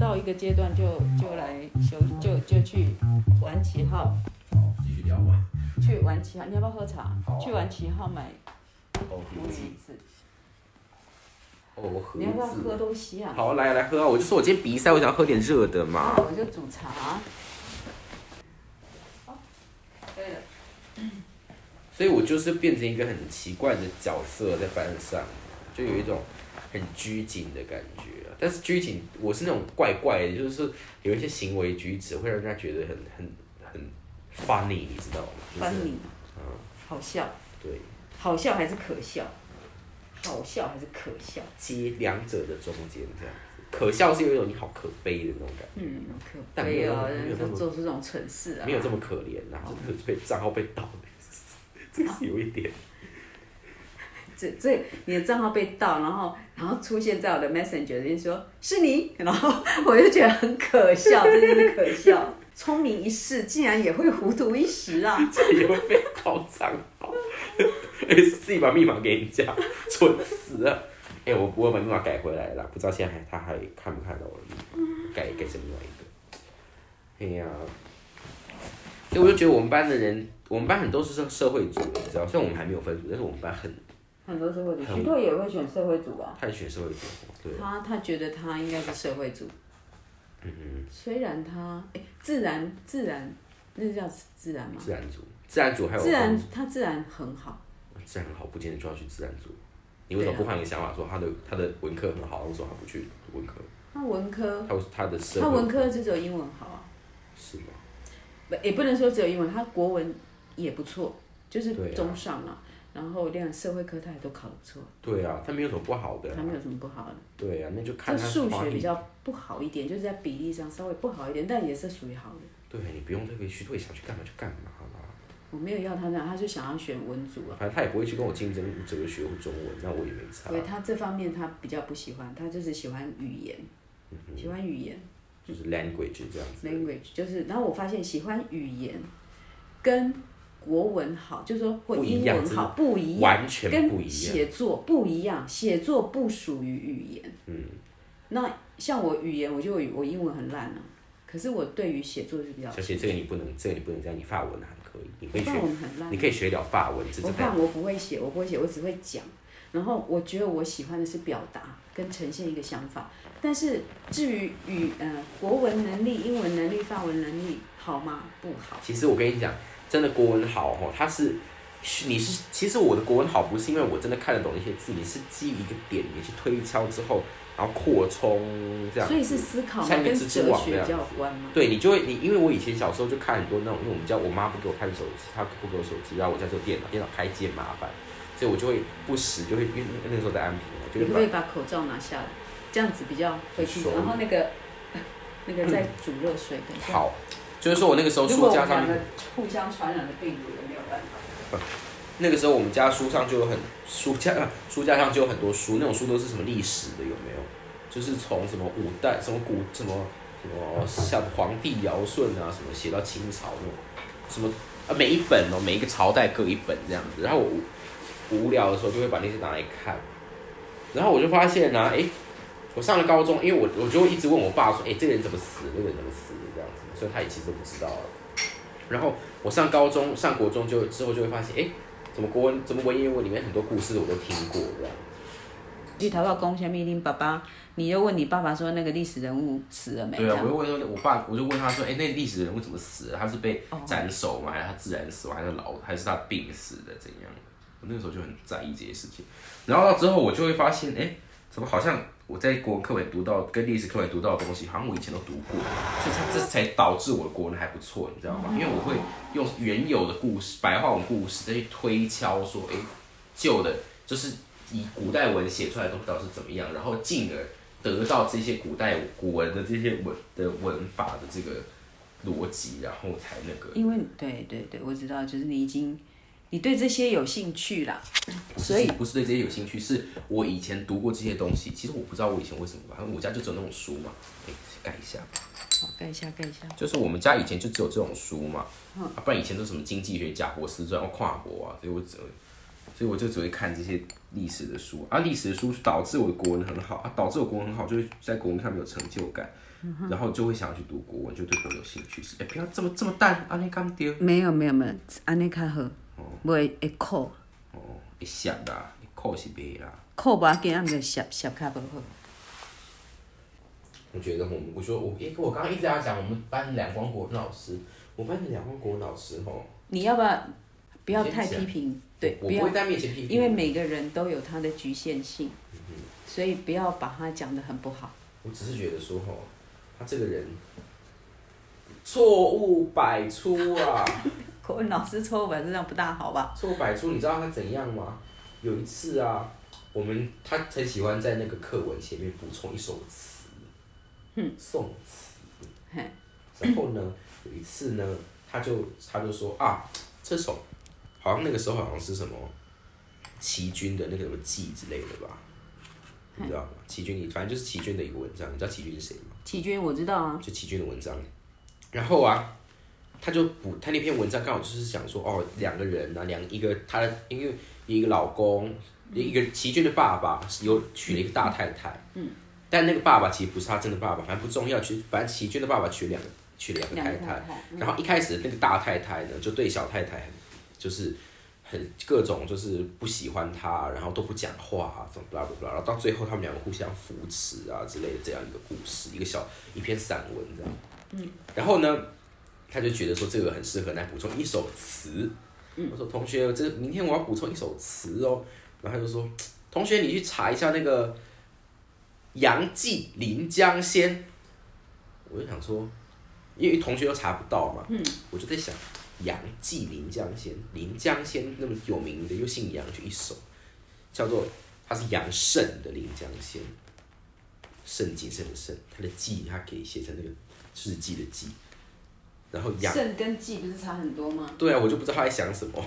到一个阶段就就来休就就去玩旗号，好，继续聊吧。去玩旗号，你要不要喝茶？去玩旗号买哦，补几次？哦，盒你要不要喝子。东西啊？好，来来喝啊！我就说我今天比赛，我想要喝点热的嘛。那我就煮茶。好，可以了。所以我就是变成一个很奇怪的角色在班上，就有一种很拘谨的感觉啊。但是拘谨，我是那种怪怪的，就是有一些行为举止会让人家觉得很很很 funny，你知道吗？就是翻你，嗯，好笑，对，好笑还是可笑？好笑还是可笑？接两者的中间这样子。可笑是有一种你好可悲的那种感觉，嗯，可悲哦，就没有那么做出这种蠢事啊！没有这么可怜呐、就是被账号被盗，这个是有一点。这这你的账号被盗，然后然后出现在我的 Messenger 里面说是你，然后 我就觉得很可笑，真的是可笑。聪明一世，竟然也会糊涂一时啊！这也会被盗账号，而且是自己把密码给人家，蠢死了。哎、我我把密码改回来了，不知道现在还他还看不看到我的密码，改改成另外一个。哎呀、所以我就觉得我们班的人，我们班很多是社社会组的，你知道，虽然我们还没有分组，但是我们班很很多社会主义许多也会选社会主啊。他选社会主，对，他他觉得他应该是社会主，嗯虽然他哎、自然自然那叫自然吗？自然组，自然组还有自然他自然很好，自然很好，不见得就要去自然组。你为什么不换一个想法，说他的他的文科很好，为什么他不去文科？他文科他他的社他文科就只有英文好啊。是吗？不，也不能说只有英文，他国文也不错，就是中上啊。然后连社会科他也都考得不错，对啊，他没有什么不好的、啊他。没有什么不好的。对啊，那就看就他数学比较不好一点，就是在比例上稍微不好一点，但也是属于好的。对你不用特别去，会想去干嘛就干嘛啦。我没有要他那样，他就想要选文组啊。反正他也不会去跟我竞争哲学或中文，那我也没差对。他这方面他比较不喜欢，他就是喜欢语言，喜欢语言就是 language 这样子。language，就是然后我发现喜欢语言跟国文好，就是说或英文好不一样。完全跟不一样。写作不一样，写作不属于语言。嗯，那像我语言，我就我英文很烂啊，可是我对于写作是比较。而且这个你不能，这个你不能这样，你法文还可以，你可以我法学，文很烂你，可以学了法文，只是我法文我不会写，我不会写，我只会讲。然后我觉得我喜欢的是表达跟呈现一个想法，但是至于语呃国文能力、英文能力、法文能力好吗？不好。其实我跟你讲，真的国文好哦，它是，你是其实我的国文好不是因为我真的看得懂一些字，你是基于一个点，你去推敲之后，然后扩充这样。所以是思考吗？像一个跟蜘蛛哲学有关吗？对你就会你，因为我以前小时候就看很多那种，因为我们家我妈不给我看手机，她不给我手机，然后我家只有电脑，电脑开机很麻烦，所以我就会不时就会，因为那个时候在安平我，就会把把口罩拿下来？这样子比较回去手。然后那个 那个再煮热水，等一下。好，就是说我那个时候书架上面，互相传染的病毒也没有办法。那个时候我们家书上就有很书架 书架上就有很多书，那种书都是什么历史的有没有？就是从什么五代什么古什么什么像皇帝尧舜啊什么写到清朝那种什么啊每一本哦每一个朝代各一本这样子，然后我无无聊的时候就会把那些拿来看，然后我就发现呢、啊，诶，我上了高中，因为我我就会一直问我爸说，诶，这个人怎么死的，那个人怎么死的这样子，所以他也其实都不知道了。然后我上高中、上国中就之后就会发现，诶，怎么国文、怎么文言文里面很多故事我都听过这样。去头发公下面令爸爸，你又问你爸爸说那个历史人物死了没？对啊，我就问说，我爸，我就问他说，哎、那历史人物怎么死的？他是被哦斩首吗？还是他自然死亡？还是老？还是他病死的？怎样？我那个时候就很在意这些事情。然后到之后，我就会发现，哎、怎么好像我在国文课本读到跟历史课本读到的东西，好像我以前都读过，所以它这才导致我的国文还不错，你知道吗？因为我会用原有的故事、白话文故事再去推敲说，哎、旧的，就是以古代文写出来的东西到底是怎么样，然后进而得到这些古代古文的这些文的文法的这个逻辑，然后才那个。因为对对对，我知道，就是你已经你对这些有兴趣啦，所以不是对这些有兴趣，是我以前读过这些东西。其实我不知道我以前为什么，反正我家就只有那种书嘛。哎，盖一下，好盖一下盖一下。就是我们家以前就只有这种书嘛，啊，不然以前都是什么经济学、家博士传、跨国啊，所以我只所以我就只会看这些历史的书啊，历史的书导致我的国文很好啊，导致我国文很好，就会在国文上面有成就感，然后就会想要去读国文，就对国文有兴趣。是，哎、不要这么这么淡，安尼干丢。没有没有没有，安尼较好，袂会苦，哦，会涩啦，会苦是袂啦。苦无要紧，啊毋着涩涩较无好。我觉得我们，我说我，诶、我刚刚一直在讲我们班两光国文老师，我班的两光国文老师吼，你要不要不要太批评？对，我不会，在面前批评，因为每个人都有他的局限性，所以不要把他讲的很不好。我只是觉得说吼，他这个人错误百出啊，国文老师错误版这样不大好吧？错误百出，你知道他怎样吗？有一次啊，我们他很喜欢在那个课文前面补充一首词，嗯，宋词。嘿，然后呢，有一次呢，他就他就说啊，这首好像那个时候好像是什么齐军的那个什么记之类的吧，你知道吗？齐军，你反正就是齐军的一个文章，你知道齐军是谁吗？齐军我知道啊，就齐军的文章。然后啊，他就补他那篇文章刚好就是讲说哦，两个人啊，两一个他的因为一个老公，一个齐军的爸爸有娶了一个大太太，嗯，但那个爸爸其实不是他真的爸爸，反正不重要，其实反正齐军的爸爸娶两个娶两个两太太，然后一开始那个大太太呢，就对小太太很就是很各种就是不喜欢她，然后都不讲话啊，怎么 blah blah blah，然后到最后他们两个互相扶持啊之类的这样一个故事，一个小一篇散文这样。嗯。然后呢，他就觉得说这个很适合来补充一首词。嗯。我说同学，这明天我要补充一首词哦。然后他就说，同学你去查一下那个《杨继临江仙》。我就想说，因为同学都查不到嘛，嗯，我就在想，杨继临江仙，临江仙那么有名的，又姓杨，就一首，叫做他是杨慎的临江仙，慎谨慎的慎，他的记他可以写成那个日记的记，然后杨，肾跟季不是差很多吗？对啊，我就不知道他在想什么，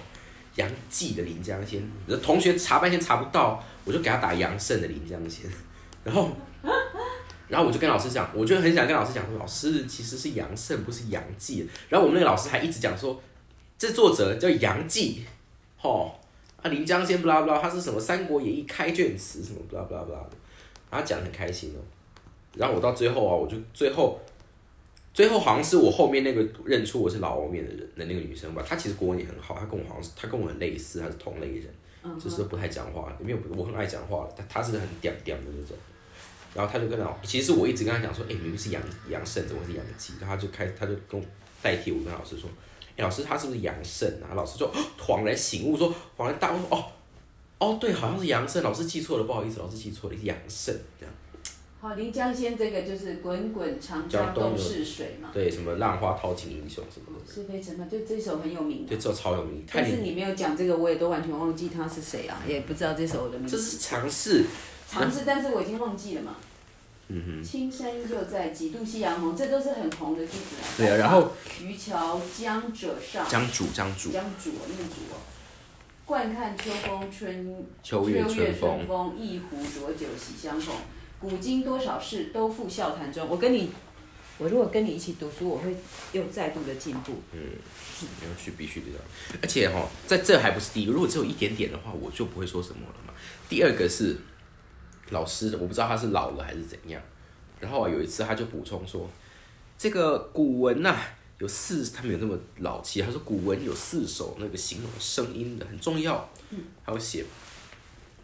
杨季的临江仙，同学查半天查不到，我就给他打杨慎的临江仙，然后。然后我就跟老师讲，我就很想跟老师讲说，老师其实是杨慎，不是杨季。然后我们那个老师还一直讲说，这作者叫杨继，吼啊临江仙不拉不拉，他是什么《三国演义》开卷词什么不拉不拉不拉的，然后讲得很开心哦。然后我到最后啊，我就最后最后好像是我后面那个认出我是老欧面的人的那个女生吧，她其实国文也很好，她跟我好像是她跟我很类似，她是同类人，只是不太讲话，没有我很爱讲话，她她是很嗲嗲的那种。然后她就跟老，其实我一直跟她讲说，哎、明明是杨杨慎，怎么是杨继？然后她就开，她就跟我代替我跟老师说，哎、老师他是不是杨慎啊？老师就哦恍然醒悟说，恍然大悟说，哦，哦对，好像是杨慎，老师记错了，不好意思，老师记错了，是杨慎这样。好，临江仙这个就是滚滚长江东逝水嘛，对，什么浪花淘尽英雄什么的，是非成败，就这首很有名的。对，这首超有名，但是你没有讲这个，我也都完全忘记他是谁啊，也不知道这首的名字。这是尝试，尝试，但是我已经忘记了嘛。嗯哼，青山依旧在，几度夕阳红，这都是很红的句子啊。对啊，然后渔樵江者上，江主江主，江主哦，那个主哦。惯看秋风春，秋月春风，一壶浊酒喜相逢。古今多少事，都付笑谈中。我跟你，我如果跟你一起读书，我会又再度的进步。嗯没有去必须的这样，而且哈、在这还不是第一个，如果只有一点点的话，我就不会说什么了嘛。第二个是老师的，我不知道他是老了还是怎样。然后啊，有一次他就补充说，这个古文呐、有四，他没有那么老气，他说古文有四首那个形容声音的很重要，嗯，还有写。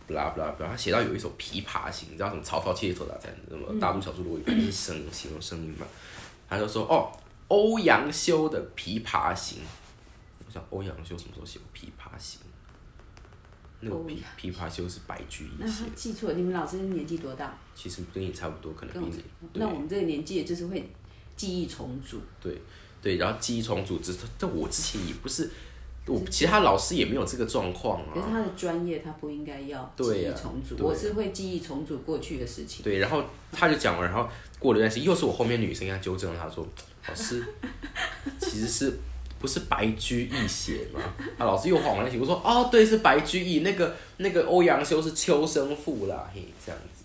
不啦不啦不啦，他写到有一首琵琶行，你知道什么？曹操切磋打战，什么大陆小猪罗有是声形容声音嘛？他就说哦，欧阳修的《琵琶行》，我想欧阳修什么时候写过《琵琶行》？那个欧琵琵琶修是白居易那他写的，记错了，你们老师年纪多大？其实跟你差不多，可能比你那我们这个年纪就是会记忆重组。对对，然后记忆重组，只是但我之前也不是，我其他老师也没有这个状况啊。可是他的专业，他不应该要记忆重组。我是会记忆重组过去的事情。对，然后他就讲完，然后过了一段时间，又是我后面女生跟他纠正他说，老师 其实是不是白居易写吗？啊，老师又恍然大醒，我说哦，对，是白居易，那个那个欧阳修是秋生赋啦，嘿，这样子。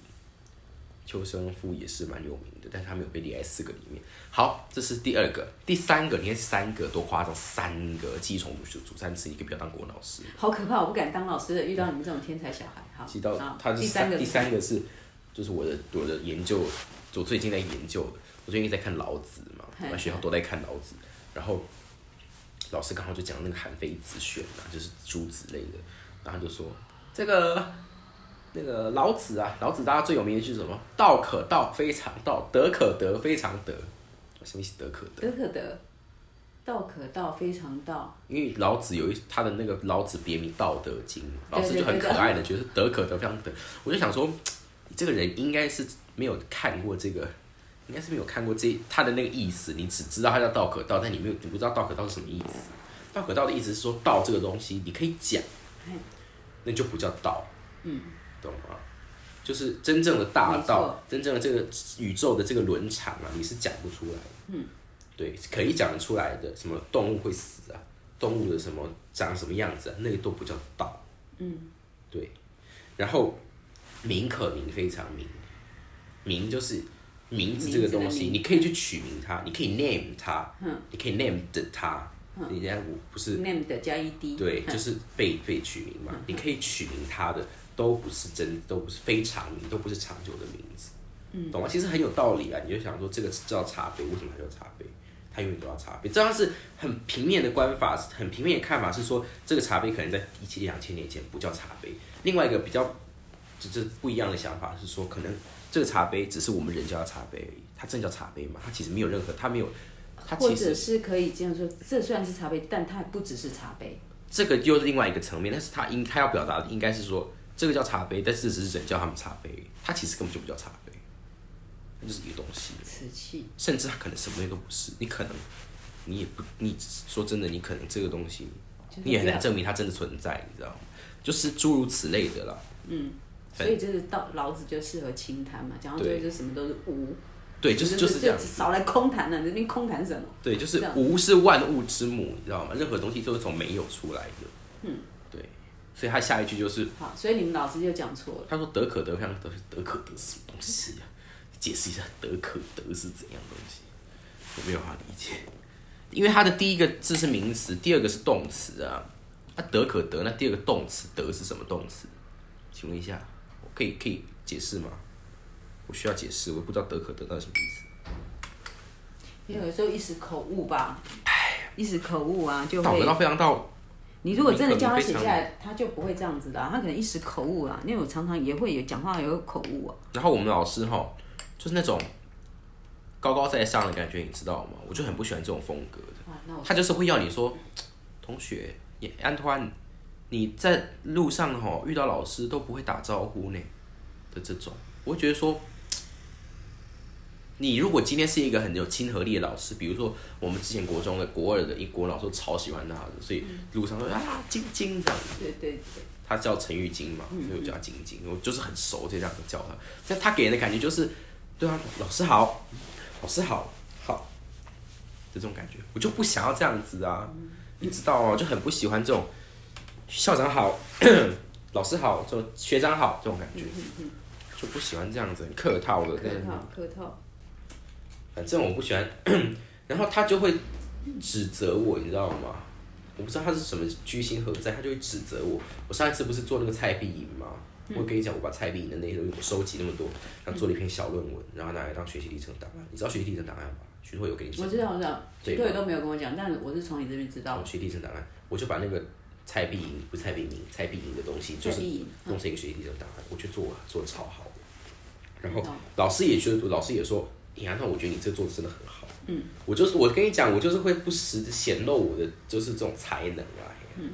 秋生夫也是蛮有名的，但是他没有被列在四个里面。好，这是第二个，第三个，你看三个多夸张，三个记忆重组组三次，你可以不要当国文老师。好可怕，我不敢当老师的，遇到你们这种天才小孩。好，记到他是第三个，第三个是，就是我的我的研究，我最近在研究的，我最近在看老子嘛，嘿我们学校都在看老子，然后老师刚好就讲那个韩非子选嘛，就是诸子类的，然后就说这个那个老子啊，老子大家最有名的就是什么？道可道，非常道；德可德，非常德。什么意思？德可德？德可德，道可道，非常道。因为老子有一他的那个老子别名《道德经》，老子就很可爱的觉得德可德非常德，我就想说，你这个人应该是没有看过这个，应该是没有看过这他的那个意思，你只知道他叫道可道，但你没有你不知道道可道是什么意思。道可道的意思是说道这个东西你可以讲，那就不叫道，嗯，懂吗？就是真正的大道，真正的这个宇宙的这个伦常啊，你是讲不出来的。嗯，对，可以讲得出来的，什么动物会死啊，动物的什么长什么样子啊，那个都不叫道。嗯，对。然后名可名非常名，名就是名字这个东西，你可以去取名它，你可以 name 它，嗯你可以 name 的它。人家我不是 name 的加 ed。对，就是被被取名嘛，你可以取名它的都不是真，都不是非常名，都不是长久的名字，嗯懂吗？其实很有道理啊，你就想说这个叫茶杯，为什么它叫茶杯？它永远都要茶杯，这样是很平面的观法，很平面的看法是说这个茶杯可能在一千两千年前不叫茶杯。另外一个比较就是不一样的想法是说，可能这个茶杯只是我们人叫它茶杯而已，它真的叫茶杯吗？它其实没有任何，它没有，它或其实者是可以这样说，这虽然是茶杯，但它不只是茶杯。这个又是另外一个层面，但是它应它要表达的应该是说，这个叫茶杯，但是只是人叫他们茶杯，它其实根本就不叫茶杯，它就是一个东西，瓷器，甚至它可能什么东西都不是，你可能你也不，你说真的，你可能这个东西你也很难证明它真的存在，你知道吗？就是诸如此类的啦。嗯所以就是道老子就适合清谈嘛，讲到最后就什么都是无。对，就是就是这样。少来空谈了，那边空谈什么？对，就是无是万物之母，你知道吗？任何东西都是从没有出来的。嗯，对，所以他下一句就是好，所以你们老师就讲错了。他说德可德非常德，德可德是什么东西啊？解释一下德可德是怎样东西？我没有办法理解，因为它的第一个字是名词，第二个是动词啊。那、德可德，那第二个动词德是什么动词？请问一下，我可以可以解释吗？我需要解释，我不知道德可德到底什么意思。因为有时候一时口误吧，一时口误啊，就会。道可道非常道，你如果真的叫他写下来，他就不会这样子的啊、他可能一时口误啊。因为我常常也会有讲话有口误啊。然后我们老师哈，就是那种高高在上的感觉，你知道吗？我就很不喜欢这种风格的。啊，那我他就是会要你说，同学，也安团，你在路上哈遇到老师都不会打招呼呢的这种，我会觉得说，你如果今天是一个很有亲和力的老师，比如说我们之前国中的国二的一国文老师超喜欢他的，所以路上说啊晶晶这样子，对对对，他叫陈玉晶嘛，所以我叫他晶晶，我就是很熟，就这样子叫他。但他给人的感觉就是，对啊，老师好，老师好，好的这种感觉，我就不想要这样子啊，你知道哦，就很不喜欢这种校长好，老师好，这种学长好这种感觉，就不喜欢这样子很客套的客那种。套客套。反正我不喜欢，然后他就会指责我，你知道吗？我不知道他是什么居心何在，他就会指责我。我上一次不是做那个蔡碧莹吗？我跟你讲，我把蔡碧莹的内容我收集那么多，然后做了一篇小论文，然后拿来当学习历程档案。你知道学习历程档案吧？徐慧有跟你讲我。知道，我知道，对都没有跟我讲，但我是从你这边知道。学习历程档案，我就把那个蔡碧莹不是蔡碧莹，蔡碧莹的东西，就是弄成一个学习历程档案，我去做，做的超好的。然后嗯老师也觉得，老师也说，呀，那我觉得你这做的真的很好。嗯，我就是我跟你讲，我就是会不时的显露我的就是这种才能啊。嗯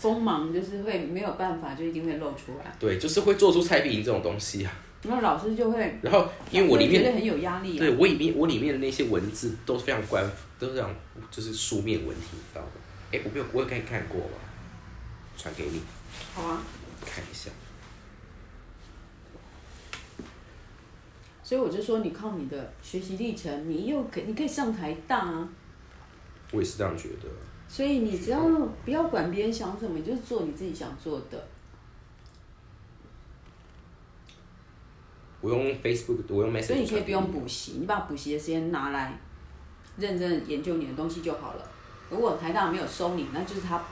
锋芒就是会没有办法，就一定会露出来。对，就是会做出蔡碧莹这种东西啊。然后老师就会，然后因为我里面，觉得很有压力啊。对我里面我里面的那些文字都是非常官，都是这样，就是书面文体，你知道吗？哎，我没有，我有给你看过吗？传给你好啊，看一下。所以我就说，你靠你的学习历程，你又可你可以上台大啊。我也是这样觉得。所以你只要不要管别人想什么，你就是做你自己想做的。我用 Facebook，我用 Message，所以你可以不用补习，你把补习的时间拿来认真研究你的东西就好了。如果台大没有收你，那就是他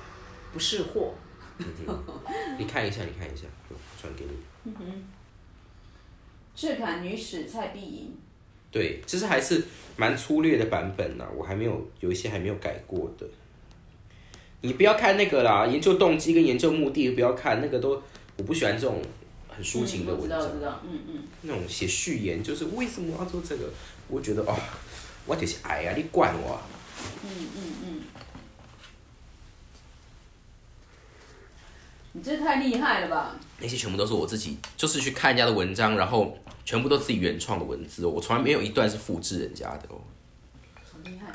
不是货。你你看一下，你看一下，我传给你。赤坎女史蔡碧莹，对，其实还是蛮粗略的版本呐、我还没有有一些还没有改过的。你不要看那个啦，研究动机跟研究目的不要看那个都，我不喜欢这种很抒情的嗯我知道，文章，我知道，嗯嗯。那种写序言就是为什么要做这个，我觉得哦，我就是爱啊，你管我。你这太厉害了吧？那些全部都是我自己，就是去看人家的文章，然后全部都自己原创的文字哦，我从来没有一段是复制人家的哦。好厉害！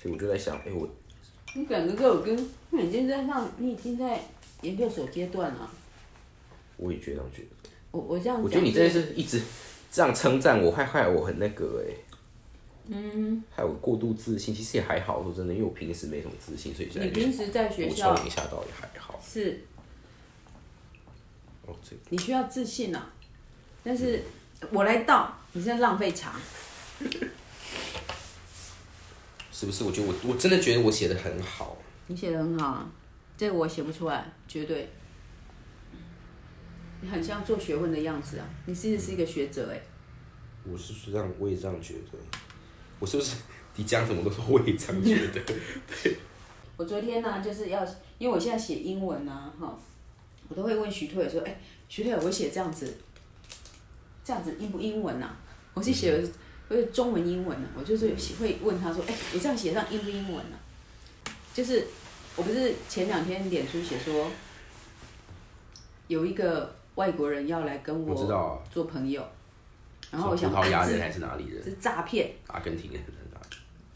所以我就在想，哎、我你感觉跟我跟你已经在上，你已经在研究所阶段了。我也觉得这样觉得。我我这样，我觉得你真的是一直这样称赞我，害害我很那个哎、嗯，害我过度自信，其实也还好，说真的，因为我平时没什么自信，所以在你平时在学补校充一下倒也还好。是你需要自信啊，但是我来倒，你在浪费茶。是不是？我觉得我我真的觉得我写的很好，你写的很好啊，这我写不出来，绝对。你很像做学问的样子啊，你其实是一个学者哎、我是这样，我也这样觉得。我是不是 你讲什么都是我也这样觉得？我昨天呢、就是要，因为我现在写英文啊，哈，我都会问徐退说，哎、徐退，我写这样子，这样子英不英文啊？我是写的，我是中文英文啊，我就是会问他说，哎、我这样写上英不英文啊？就是我不是前两天脸书写说，有一个外国人要来跟我做朋友，然后我想，啊葡萄牙人还是哪里人？是诈骗，阿根廷人？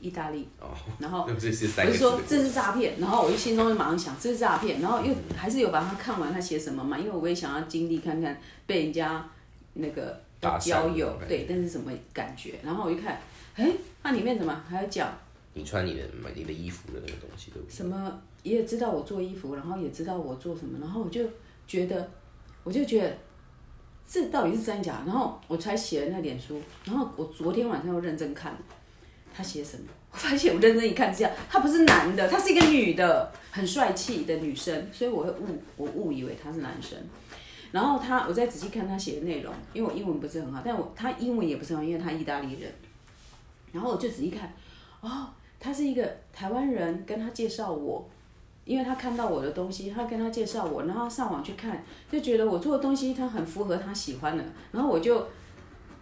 意大利，哦，然后我就说这是诈骗，然后我就心中就马上想这是诈骗，然后又还是有把它看完他写什么嘛，因为我也想要经历看看被人家那个交友。对，但是什么感觉？然后我一看，哎，那里面怎么还有讲？你穿你的买你的衣服的那个东西，对不对？什么？也知道我做衣服，然后也知道我做什么，然后我就觉得，我就觉得这到底是真假？然后我才写了那脸书，然后我昨天晚上又认真看他写什么，我发现我认真一看之下，他不是男的，他是一个女的，很帅气的女生，所以我会误我误以为他是男生。然后他，我再仔细看他写的内容，因为我英文不是很好，但我他英文也不是很好，因为他意大利人。然后我就仔细看，哦，他是一个台湾人，跟他介绍我，因为他看到我的东西，他跟他介绍我，然后上网去看，就觉得我做的东西他很符合他喜欢的，然后我就，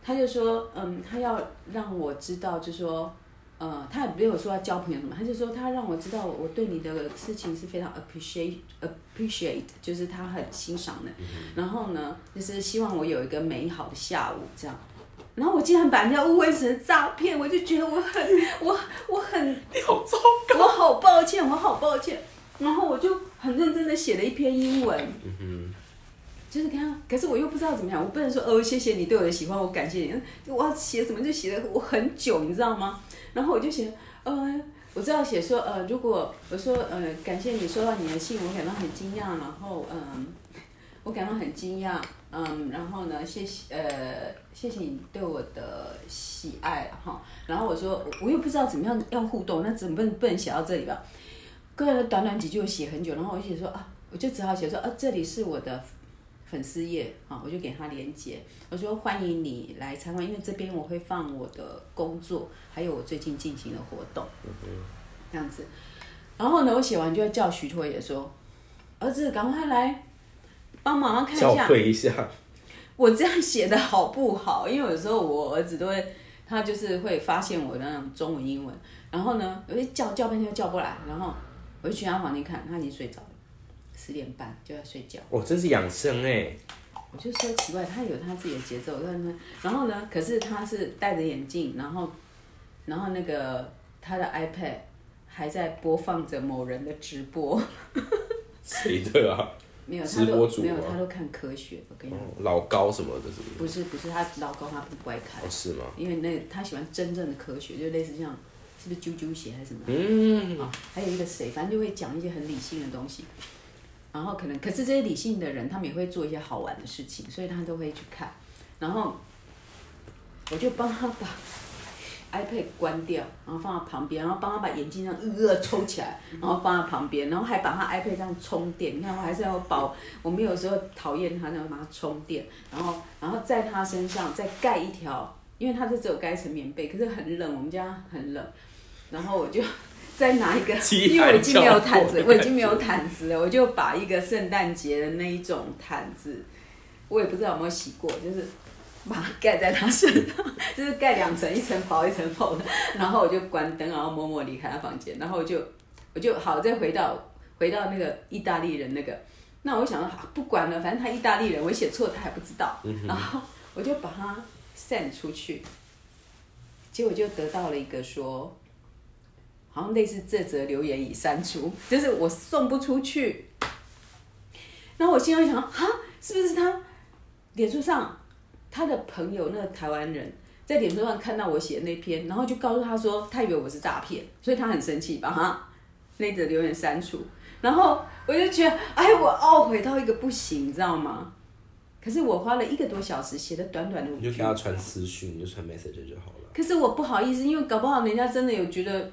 他就说，嗯，他要让我知道，就说，呃，他也没有说要交朋友什么，他就说他让我知道我对你的事情是非常 appreciate appreciate，就是他很欣赏的，然后呢，就是希望我有一个美好的下午这样。然后我竟然把人家误会成诈骗，我就觉得我很我我很 你好糟糕我好抱歉，我好抱歉。然后我就很认真的写了一篇英文，就是跟他，可是我又不知道怎么样，我不能说哦，谢谢你对我的喜欢，我感谢你。我要写什么就写了我很久，你知道吗？然后我就写，呃，我知道写说，呃，如果我说，呃，感谢你收到你的信，我感到很惊讶，然后，嗯，我感到很惊讶，嗯，然后呢，谢谢，呃，谢谢你对我的喜爱，哈。然后我说，我又不知道怎么样要互动，那怎么不能不能写到这里吧？个人短短几句我写很久，然后我写说啊，我就只好写说啊，这里是我的粉丝页啊，我就给他连接，我说欢迎你来参观，因为这边我会放我的工作，还有我最近进行的活动，这样子。然后呢，我写完就要叫徐拓也说，儿子赶快来帮忙看一下，诲一下。我这样写的好不好？因为有时候我儿子都会，他就是会发现我的那种中文、英文，然后呢，我就叫叫半天都叫不来，然后我就去他房间看，他已经睡着了，十点半就要睡觉。哦，真是养生哎！我就说奇怪，他有他自己的节奏，让他，然后呢，可是他是戴着眼镜，然后，然后那个他的 iPad 还在播放着某人的直播，谁的啊？没有，他直都没有，他都看科学。我跟你哦讲，老高什么的，是不是？不是不是，他老高他不乖看哦，，是吗？因为那他喜欢真正的科学，就类似像是不是啾啾鞋还是什么？嗯，啊，还有一个谁，反正就会讲一些很理性的东西。然后可能，可是这些理性的人，他们也会做一些好玩的事情，所以他都会去看。然后我就帮他把 iPad 关掉，然后放在旁边，然后帮他把眼镜这样呃抽起来，然后放在旁边，然后还把他 iPad 这样充电。你看我还是要保，我们有时候讨厌他，然后把他充电，然后然后在他身上再盖一条，因为他是只有盖一层棉被，可是很冷，我们家很冷，然后我就再拿一个，因为我已经没有毯子，我已经没有毯子了，我就把一个圣诞节的那一种毯子，我也不知道有没有洗过，就是。把它盖在他身上，就是盖两层，一层薄一层厚的。然后我就关灯，然后默默离开他房间。然后我就我就好再回到回到那个意大利人那个。那我想说，不管了，反正他意大利人，我写错他还不知道。然后我就把它 send 出去，结果就得到了一个说，好像类似这则留言已删除，就是我送不出去。然后我心里想，哈，是不是他脸书上？他的朋友那个台湾人在脸书上看到我写的那篇，然后就告诉他说，他以为我是诈骗，所以他很生气，把他那则留言删除。然后我就觉得，哎，我懊悔到一个不行，你知道吗？可是我花了一个多小时写的短短的，你就给他传私讯，你就传 message 就好了。可是我不好意思，因为搞不好人家真的有觉得。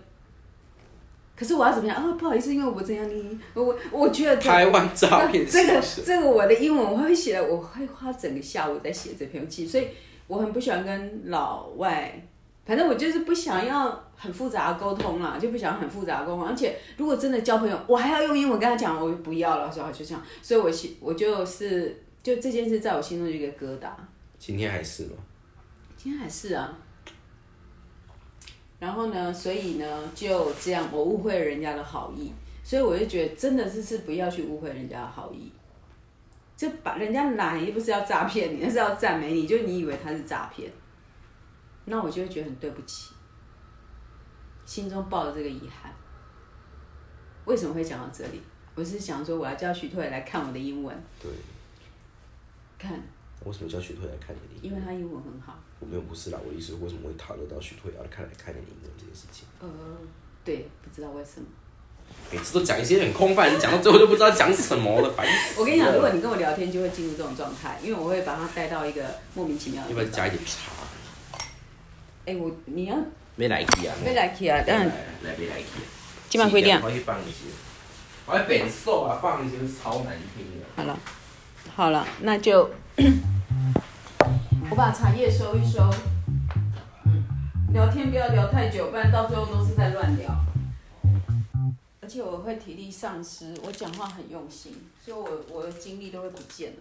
可是我要怎么样啊？不好意思，因为我这样，你我我觉得台湾诈骗这个这个我的英文我会写，我会花整个下午在写这篇记，所以我很不喜欢跟老外，反正我就是不想要很复杂的沟通啦，就不想要很复杂的沟通，而且如果真的交朋友，我还要用英文跟他讲，我就不要了，说就这样，所以我心我就是就这件事在我心中就一个疙瘩。今天还是吗？今天还是啊。然后呢，所以呢，就这样，我误会了人家的好意，所以我就觉得真的是是不要去误会人家的好意，就把人家来又不是要诈骗你，那是要赞美你，就你以为他是诈骗，那我就会觉得很对不起，心中抱着这个遗憾。为什么会讲到这里？我是想说我要叫徐退来看我的英文，对，看。为什么叫徐退来看你的？因为他英文很好。我没有不是啦，我意思为什么会讨论到徐退要看来看你的英文这件事情？呃，对，不知道为什么。每次都讲一些很空泛，你讲到最后就不知道讲什么了，烦死。我跟你讲，如果你跟我聊天，就会进入这种状态，因为我会把他带到一个莫名其妙的。要不要加一点茶？哎，我你要没来气啊？没来气啊？当然来没来气。今晚规定。我去放一些，我要变瘦啊，放一些超难听的。好了，好了，那就。我把茶叶收一收，嗯，聊天不要聊太久，不然到最后都是在乱聊。而且我会体力丧失，我讲话很用心，所以我我的精力都会不见了。